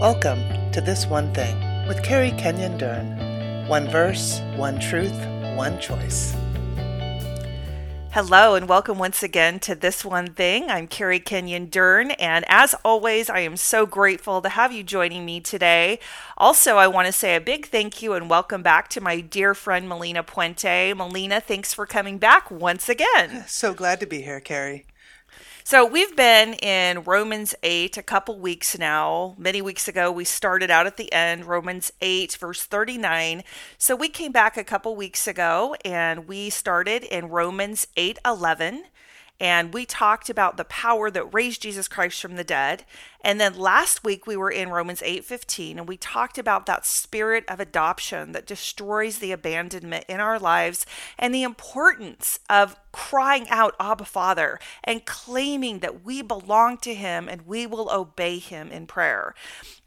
Welcome to This One Thing with Carrie Kenyon Dern. One verse, one truth, one choice. Hello, and welcome once again to This One Thing. I'm Carrie Kenyon Dern, and as always, I am so grateful to have you joining me today. Also, I want to say a big thank you and welcome back to my dear friend Melina Puente. Melina, thanks for coming back once again. So glad to be here, Carrie. So we've been in Romans 8 a couple weeks now. Many weeks ago, we started out at the end, Romans 8, verse 39. So we came back a couple weeks ago and we started in Romans 8 11 and we talked about the power that raised Jesus Christ from the dead. And then last week we were in Romans 8:15 and we talked about that spirit of adoption that destroys the abandonment in our lives and the importance of crying out Abba Father and claiming that we belong to him and we will obey him in prayer.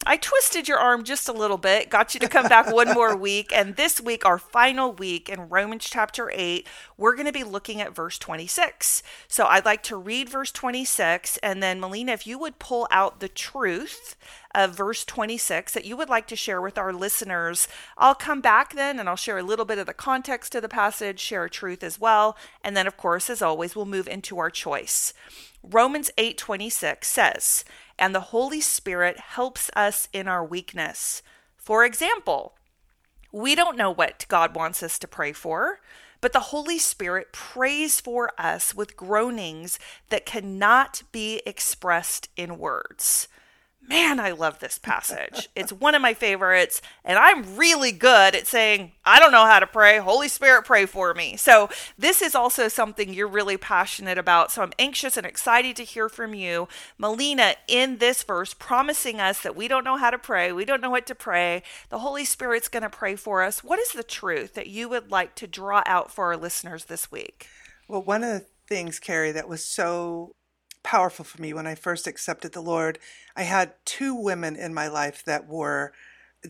I twisted your arm just a little bit, got you to come back one more week, and this week our final week in Romans chapter 8, we're going to be looking at verse 26. So I'd like to read verse 26 and then Melina if you would pull out the truth of verse 26 that you would like to share with our listeners. I'll come back then and I'll share a little bit of the context of the passage, share a truth as well, and then of course as always we'll move into our choice. Romans 8:26 says, "And the Holy Spirit helps us in our weakness." For example, we don't know what God wants us to pray for, but the Holy Spirit prays for us with groanings that cannot be expressed in words. Man, I love this passage. it's one of my favorites, and I'm really good at saying, I don't know how to pray. Holy Spirit, pray for me. So, this is also something you're really passionate about. So, I'm anxious and excited to hear from you, Melina, in this verse, promising us that we don't know how to pray. We don't know what to pray. The Holy Spirit's going to pray for us. What is the truth that you would like to draw out for our listeners this week? Well, one of the things, Carrie, that was so powerful for me when I first accepted the Lord. I had two women in my life that were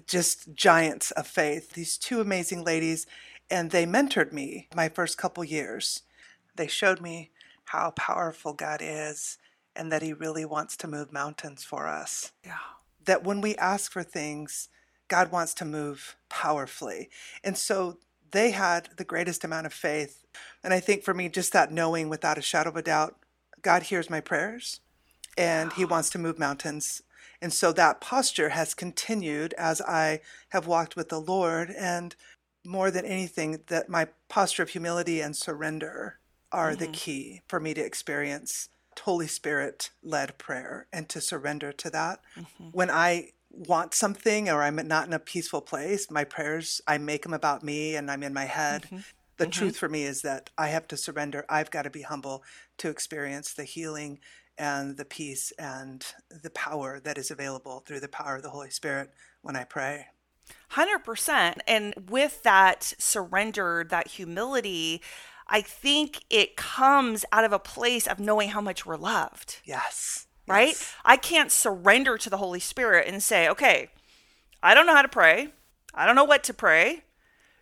just giants of faith, these two amazing ladies, and they mentored me my first couple years. They showed me how powerful God is and that He really wants to move mountains for us. Yeah. That when we ask for things, God wants to move powerfully. And so they had the greatest amount of faith. And I think for me, just that knowing without a shadow of a doubt God hears my prayers and He wants to move mountains. And so that posture has continued as I have walked with the Lord. And more than anything, that my posture of humility and surrender are mm-hmm. the key for me to experience Holy Spirit led prayer and to surrender to that. Mm-hmm. When I want something or I'm not in a peaceful place, my prayers, I make them about me and I'm in my head. Mm-hmm. The mm-hmm. truth for me is that I have to surrender. I've got to be humble to experience the healing and the peace and the power that is available through the power of the Holy Spirit when I pray. 100%. And with that surrender, that humility, I think it comes out of a place of knowing how much we're loved. Yes. Right? Yes. I can't surrender to the Holy Spirit and say, okay, I don't know how to pray. I don't know what to pray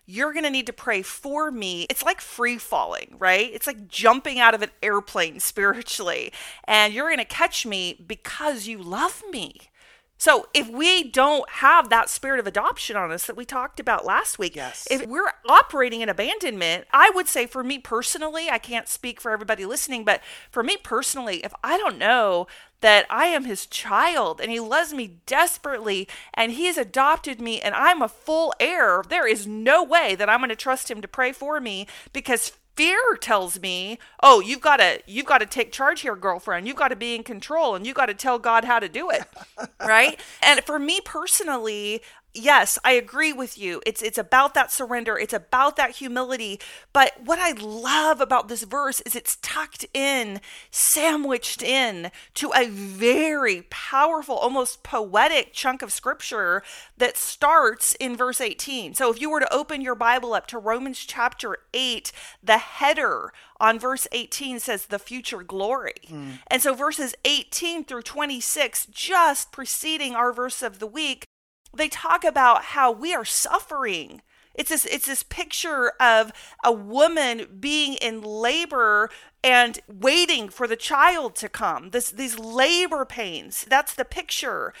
you're going to need to pray for me. It's like free falling, right? It's like jumping out of an airplane spiritually. And you're going to catch me because you love me. So if we don't have that spirit of adoption on us that we talked about last week, yes. if we're operating in abandonment, I would say for me personally, I can't speak for everybody listening, but for me personally, if I don't know that I am his child and he loves me desperately and he has adopted me and I'm a full heir, there is no way that I'm going to trust him to pray for me because fear tells me oh you've got to you've got to take charge here girlfriend. You've got to be in control and you've got to tell god how to do it. Right? And for me personally yes, I agree with you. It's it's about that surrender. It's about that humility. But what I love about this verse is it's tucked in, sandwiched in to a very powerful, almost poetic chunk of scripture that starts in verse 18. So if you were to open your Bible up to Romans chapter 8, the header on verse 18 says the future glory. Mm. And so verses 18 through 26 just preceding our verse of the week they talk about how we are suffering. It's this it's this picture of a woman being in labor and waiting for the child to come. This these labor pains. That's the picture.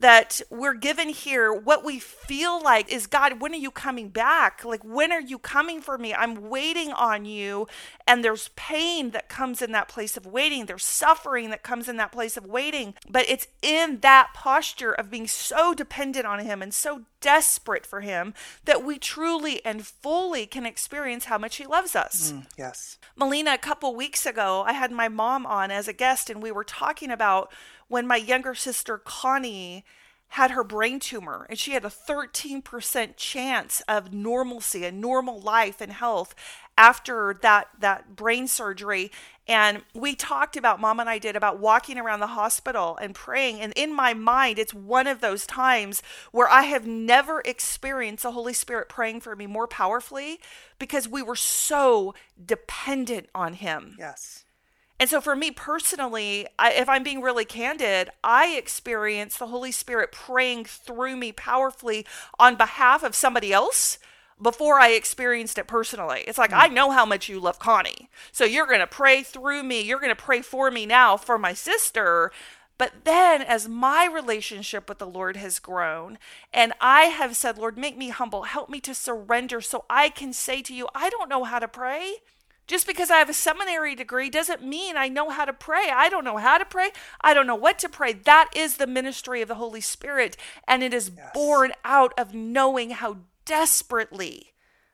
That we're given here, what we feel like is God, when are you coming back? Like, when are you coming for me? I'm waiting on you. And there's pain that comes in that place of waiting, there's suffering that comes in that place of waiting. But it's in that posture of being so dependent on Him and so desperate for Him that we truly and fully can experience how much He loves us. Mm, yes. Melina, a couple weeks ago, I had my mom on as a guest, and we were talking about when my younger sister Connie had her brain tumor and she had a 13% chance of normalcy and normal life and health after that that brain surgery and we talked about mom and I did about walking around the hospital and praying and in my mind it's one of those times where I have never experienced the Holy Spirit praying for me more powerfully because we were so dependent on him. Yes. And so, for me personally, I, if I'm being really candid, I experience the Holy Spirit praying through me powerfully on behalf of somebody else before I experienced it personally. It's like, mm. I know how much you love Connie. So, you're going to pray through me. You're going to pray for me now for my sister. But then, as my relationship with the Lord has grown, and I have said, Lord, make me humble, help me to surrender so I can say to you, I don't know how to pray. Just because I have a seminary degree doesn't mean I know how to pray. I don't know how to pray. I don't know what to pray. That is the ministry of the Holy Spirit. And it is yes. born out of knowing how desperately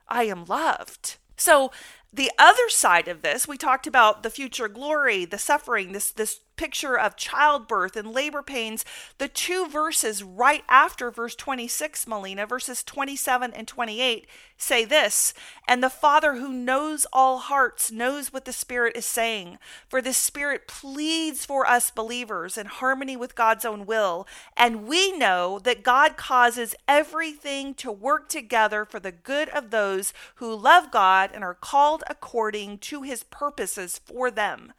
I am loved. So, the other side of this, we talked about the future glory, the suffering, this this picture of childbirth and labor pains. The two verses right after verse 26, Melina, verses 27 and 28 say this, and the Father who knows all hearts knows what the Spirit is saying, for the Spirit pleads for us believers in harmony with God's own will, and we know that God causes everything to work together for the good of those who love God and are called according to his purposes for them.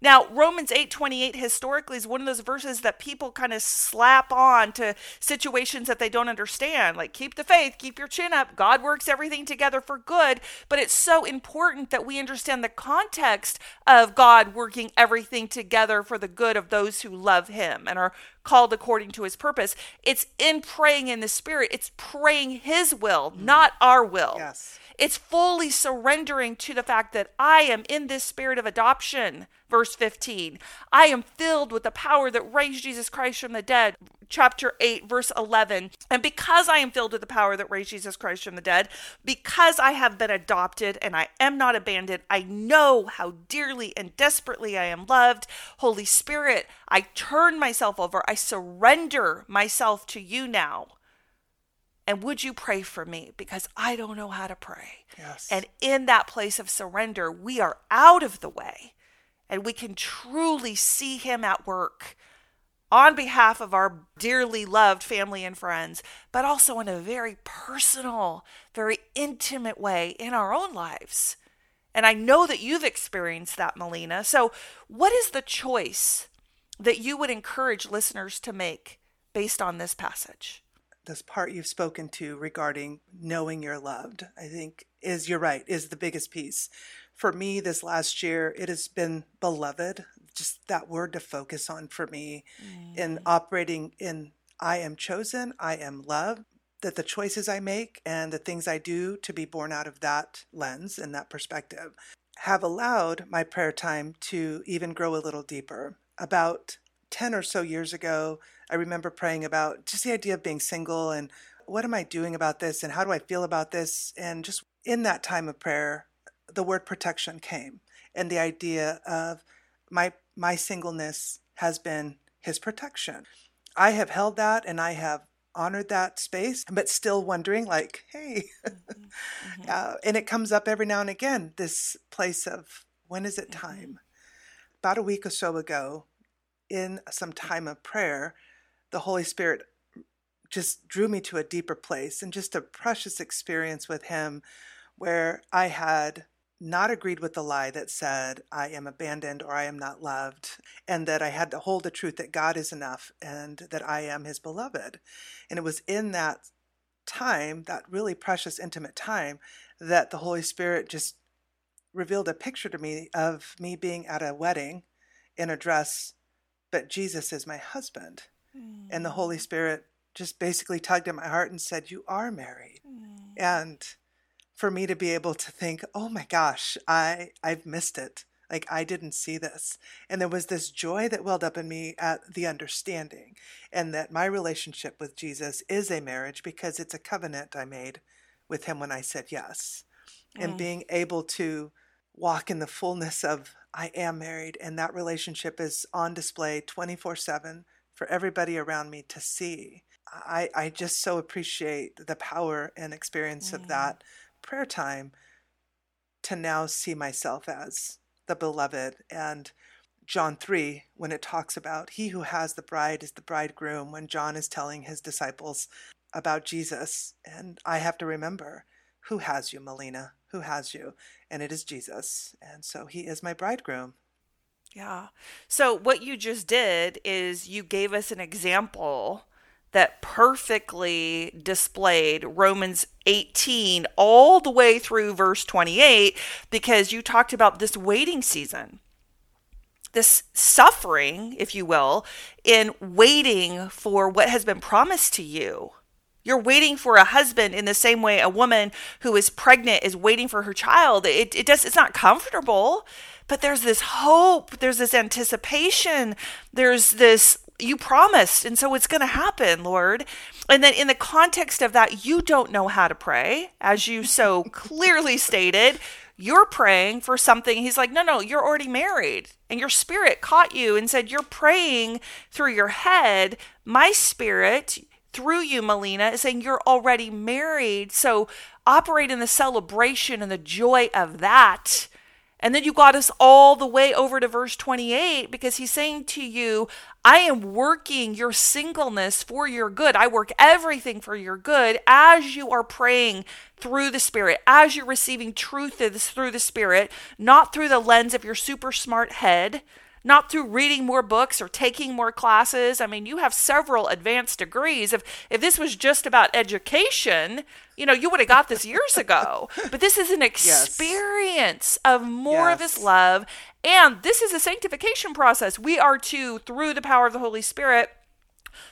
Now, Romans 8:28 historically is one of those verses that people kind of slap on to situations that they don't understand. Like keep the faith, keep your chin up. God works everything together for good, but it's so important that we understand the context of God working everything together for the good of those who love him and are called according to his purpose. It's in praying in the spirit. It's praying his will, mm-hmm. not our will. Yes. It's fully surrendering to the fact that I am in this spirit of adoption. Verse 15. I am filled with the power that raised Jesus Christ from the dead. Chapter 8, verse 11. And because I am filled with the power that raised Jesus Christ from the dead, because I have been adopted and I am not abandoned, I know how dearly and desperately I am loved. Holy Spirit, I turn myself over. I surrender myself to you now. And would you pray for me? Because I don't know how to pray. Yes. And in that place of surrender, we are out of the way and we can truly see Him at work on behalf of our dearly loved family and friends, but also in a very personal, very intimate way in our own lives. And I know that you've experienced that, Melina. So, what is the choice that you would encourage listeners to make based on this passage? This part you've spoken to regarding knowing you're loved, I think is you're right, is the biggest piece. For me this last year, it has been beloved, just that word to focus on for me mm. in operating in I am chosen, I am loved, that the choices I make and the things I do to be born out of that lens and that perspective have allowed my prayer time to even grow a little deeper. About 10 or so years ago, I remember praying about just the idea of being single and what am I doing about this and how do I feel about this? And just in that time of prayer, the word protection came and the idea of my my singleness has been his protection. I have held that and I have honored that space, but still wondering, like, hey, mm-hmm. Mm-hmm. Uh, and it comes up every now and again this place of when is it mm-hmm. time? About a week or so ago, in some time of prayer, the Holy Spirit just drew me to a deeper place and just a precious experience with Him where I had not agreed with the lie that said I am abandoned or I am not loved, and that I had to hold the truth that God is enough and that I am His beloved. And it was in that time, that really precious, intimate time, that the Holy Spirit just revealed a picture to me of me being at a wedding in a dress, but Jesus is my husband. Mm. And the Holy Spirit just basically tugged at my heart and said, You are married. Mm. And for me to be able to think, oh my gosh, I, I've missed it. Like I didn't see this. And there was this joy that welled up in me at the understanding and that my relationship with Jesus is a marriage because it's a covenant I made with him when I said yes. Mm. And being able to walk in the fullness of I am married and that relationship is on display 24/7 for everybody around me to see. I, I just so appreciate the power and experience mm. of that prayer time to now see myself as the beloved. And John 3, when it talks about he who has the bride is the bridegroom, when John is telling his disciples about Jesus. And I have to remember who has you, Melina? Who has you? And it is Jesus. And so he is my bridegroom. Yeah. So what you just did is you gave us an example that perfectly displayed Romans 18 all the way through verse 28 because you talked about this waiting season. This suffering, if you will, in waiting for what has been promised to you. You're waiting for a husband in the same way a woman who is pregnant is waiting for her child. It, it does it's not comfortable, but there's this hope, there's this anticipation, there's this you promised and so it's going to happen lord. And then in the context of that you don't know how to pray as you so clearly stated. You're praying for something. He's like no no you're already married and your spirit caught you and said you're praying through your head. My spirit through you melina is saying you're already married. So operate in the celebration and the joy of that. And then you got us all the way over to verse 28 because he's saying to you, I am working your singleness for your good. I work everything for your good as you are praying through the Spirit, as you're receiving truth through the Spirit, not through the lens of your super smart head, not through reading more books or taking more classes. I mean, you have several advanced degrees. If if this was just about education, you know, you would have got this years ago. But this is an experience yes. of more yes. of his love and this is a sanctification process. We are to through the power of the Holy Spirit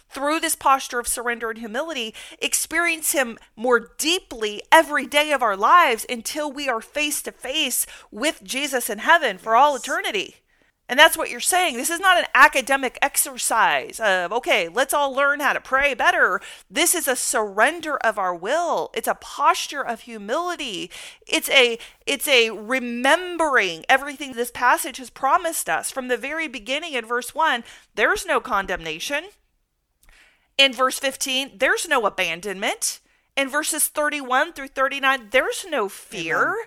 through this posture of surrender and humility, experience Him more deeply every day of our lives until we are face to face with Jesus in heaven for yes. all eternity. And that's what you're saying. This is not an academic exercise of, okay, let's all learn how to pray better. This is a surrender of our will. It's a posture of humility. It's a it's a remembering everything this passage has promised us from the very beginning in verse 1. There's no condemnation. In verse 15, there's no abandonment. In verses 31 through 39, there's no fear. Amen.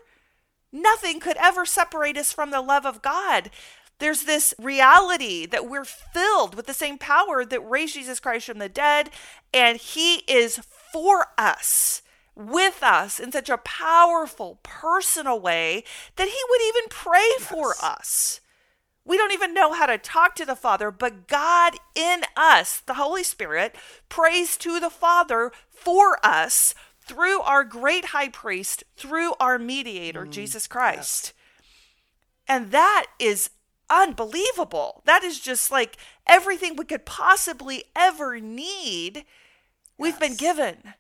Nothing could ever separate us from the love of God there's this reality that we're filled with the same power that raised Jesus Christ from the dead, and He is for us, with us in such a powerful, personal way that He would even pray yes. for us. We don't even know how to talk to the Father, but God in us, the Holy Spirit, prays to the Father for us through our great high priest, through our mediator, mm, Jesus Christ. Yes. And that is unbelievable. That is just like everything we could possibly ever need, we've yes. been given.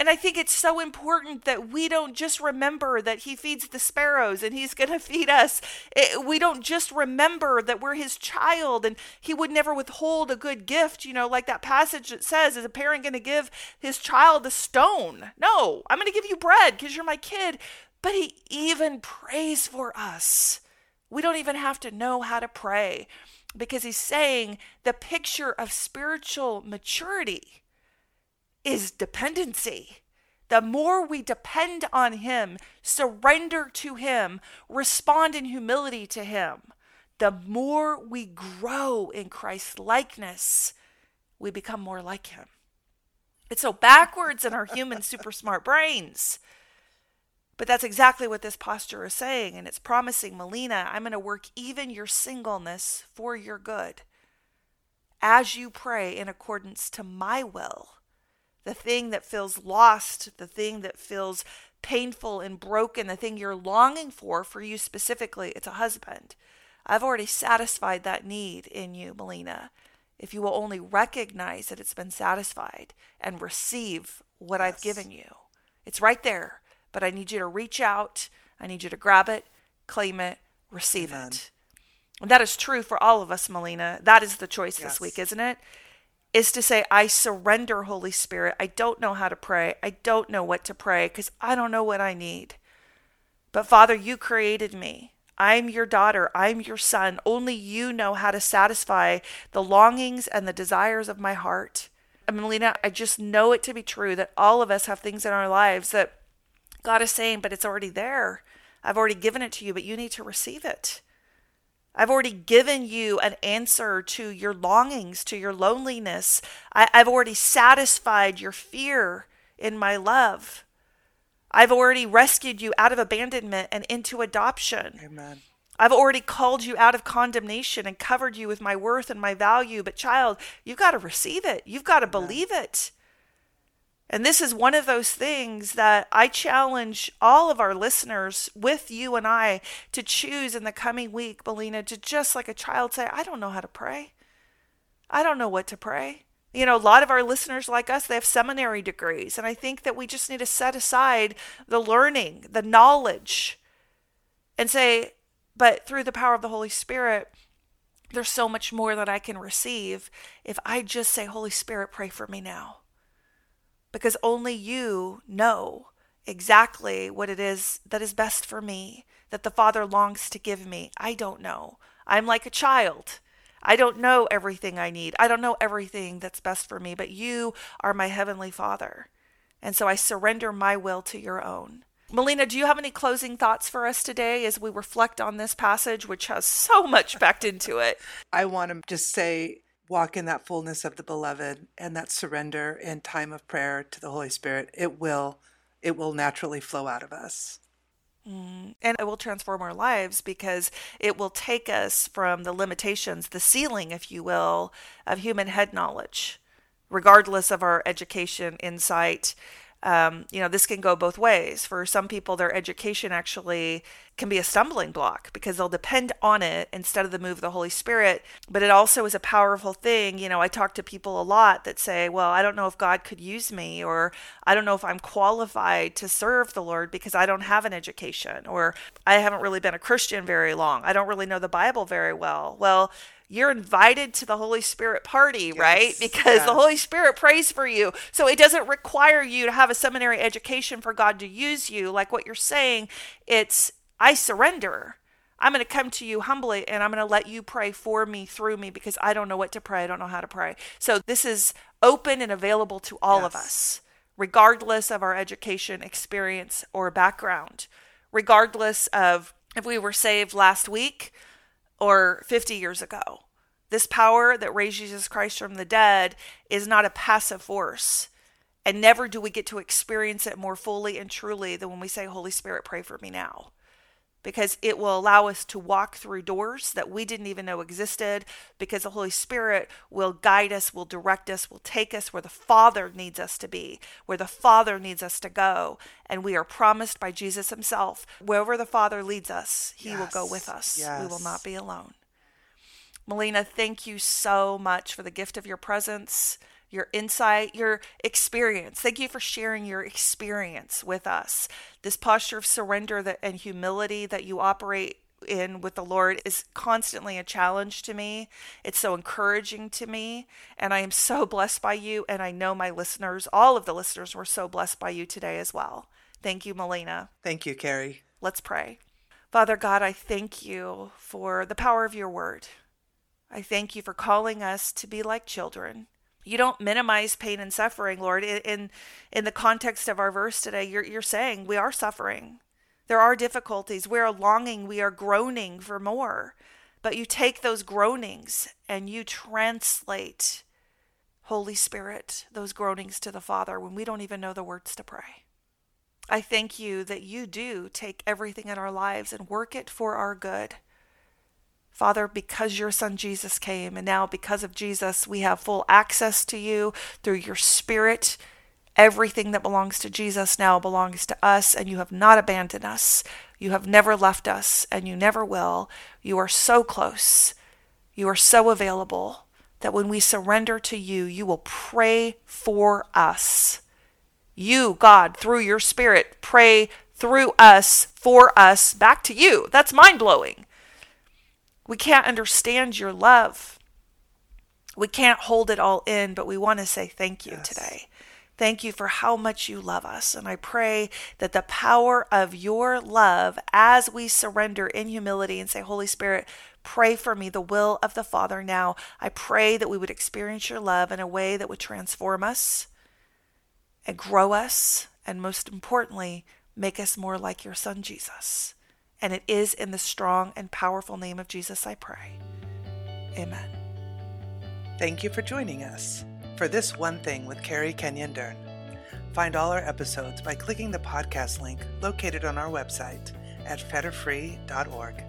And I think it's so important that we don't just remember that he feeds the sparrows and he's going to feed us. It, we don't just remember that we're his child and he would never withhold a good gift, you know, like that passage that says, is a parent going to give his child a stone? No, I'm going to give you bread because you're my kid. But he even prays for us. We don't even have to know how to pray because he's saying the picture of spiritual maturity is dependency. The more we depend on him, surrender to him, respond in humility to him, the more we grow in Christ's likeness, we become more like him. It's so backwards in our human super smart brains. But that's exactly what this posture is saying. And it's promising, Melina, I'm going to work even your singleness for your good as you pray in accordance to my will. The thing that feels lost, the thing that feels painful and broken, the thing you're longing for, for you specifically, it's a husband. I've already satisfied that need in you, Melina. if you will only recognize that it's been satisfied and receive what yes. I've given you. It's right there, but I need you to reach out. I need you to grab it, claim it, receive Amen. it. And that is true for all of us, Melina. That is the choice yes. this week, isn't it? Is to say, I surrender, Holy Spirit. I don't know how to pray. I don't know what to pray because I don't know what I need. But Father, you created me. I'm your daughter. I'm your son. Only you know how to satisfy the longings and the desires of my heart. And Melina, I just know it to be true that all of us have things in our lives that God is saying, but it's already there. I've already given it to you, but you need to receive it. I've already given you an answer to your longings, to your loneliness. I, have already satisfied your fear in my love. I've already rescued you out of abandonment and into adoption. Amen. I've already called you out of condemnation and covered you with my worth and my value. But, child, you've got to receive it. You've got to Amen. believe it. And this is one of those things that I challenge all of our listeners with you and I to choose in the coming week, Melina, to just like a child say, I don't know how to pray. I don't know what to pray. You know, a lot of our listeners like us, they have seminary degrees. And I think that we just need to set aside the learning, the knowledge, and say, but through the power of the Holy Spirit, there's so much more that I can receive if I just say, Holy Spirit, pray for me now. Because only you know exactly what it is that is best for me, that the Father longs to give me. I don't know. I'm like a child. I don't know everything I need. I don't know everything that's best for me, but you are my heavenly Father. And so I surrender my will to your own. Melina, do you have any closing thoughts for us today as we reflect on this passage, which has so much packed into it? I want to just say, walk in that fullness of the beloved and that surrender in time of prayer to the Holy Spirit. It will, it will naturally flow out of us. Mm, and it will transform our lives because it will take us from the limitations, the ceiling, if you will, of human head knowledge, regardless of our education, insight, um, you know, this can go both ways. For some people, their education actually can be a stumbling block because they'll depend on it instead of the move of the Holy Spirit. But it also is a powerful thing. You know, I talk to people a lot that say, well, I don't know if God could use me, or I don't know if I'm qualified to serve the Lord because I don't have an education, or I haven't really been a Christian very long. I don't really know the Bible very well. Well, you're invited to the Holy Spirit party, yes. right? Because yeah. the Holy Spirit prays for you. So it doesn't require you to have a seminary education for God to use you. Like what you're saying, it's I surrender. I'm going to come to you humbly and I'm going to let you pray for me through me because I don't know what to pray. I don't know how to pray. So this is open and available to all yes. of us, regardless of our education, experience, or background, regardless of if we were saved last week or 50 years ago. This power that raised Jesus Christ from the dead is not a passive force. And never do we get to experience it more fully and truly than when we say, Holy Spirit, pray for me now because it will allow us to walk through doors that we didn't even know existed because the Holy Spirit will guide us, will direct us, will take us where the Father needs us to be, where the Father needs us to go. And we are promised by Jesus Himself, wherever the Father leads us, He yes. will go with us. Yes. We will not be alone. Melina, thank you so much for the gift of your presence your insight, your experience. Thank you for sharing your experience with us. This posture of surrender that, and humility that you operate in with the Lord is constantly a challenge to me. It's so encouraging to me. And I am so blessed by you. And I know my listeners, all of the listeners, were so blessed by you today as well. Thank you, Melina. Thank you, Carrie. Let's pray. Father God, I thank you for the power of your word. I thank you for calling us to be like children you don't minimize pain and suffering, Lord. In in the context of our verse today, you're you're saying we are suffering. There are difficulties. We are longing, we are groaning for more. But you take those groanings and you translate Holy Spirit, those groanings to the Father when we don't even know the words to pray. I thank you that you do take everything in our lives and work it for our good. Father, because your son Jesus came, and now because of Jesus, we have full access to you through your spirit. Everything that belongs to Jesus now belongs to us, and you have not abandoned us. You have never left us, and you never will. You are so close. You are so available. that when we surrender to you, you will pray for us. You, God, through your Spirit, pray through us, for us, back to you. That's mind blowing. We can't understand your love. We can't hold it all in, but we want to say thank you yes. today. Thank you for how much you love us. And I pray that the power of your love, as we surrender in humility and say, Holy Spirit, pray for me the will of the Father now. I pray that we would experience your love in a way that would transform us and grow us, and most importantly, make us more like your Son, Jesus. And it is in the strong and powerful name of Jesus I pray. Amen. Thank you for joining us for This One Thing with Carrie Kenyon Dern. Find all our episodes by clicking the podcast link located on our website at fetterfree.org.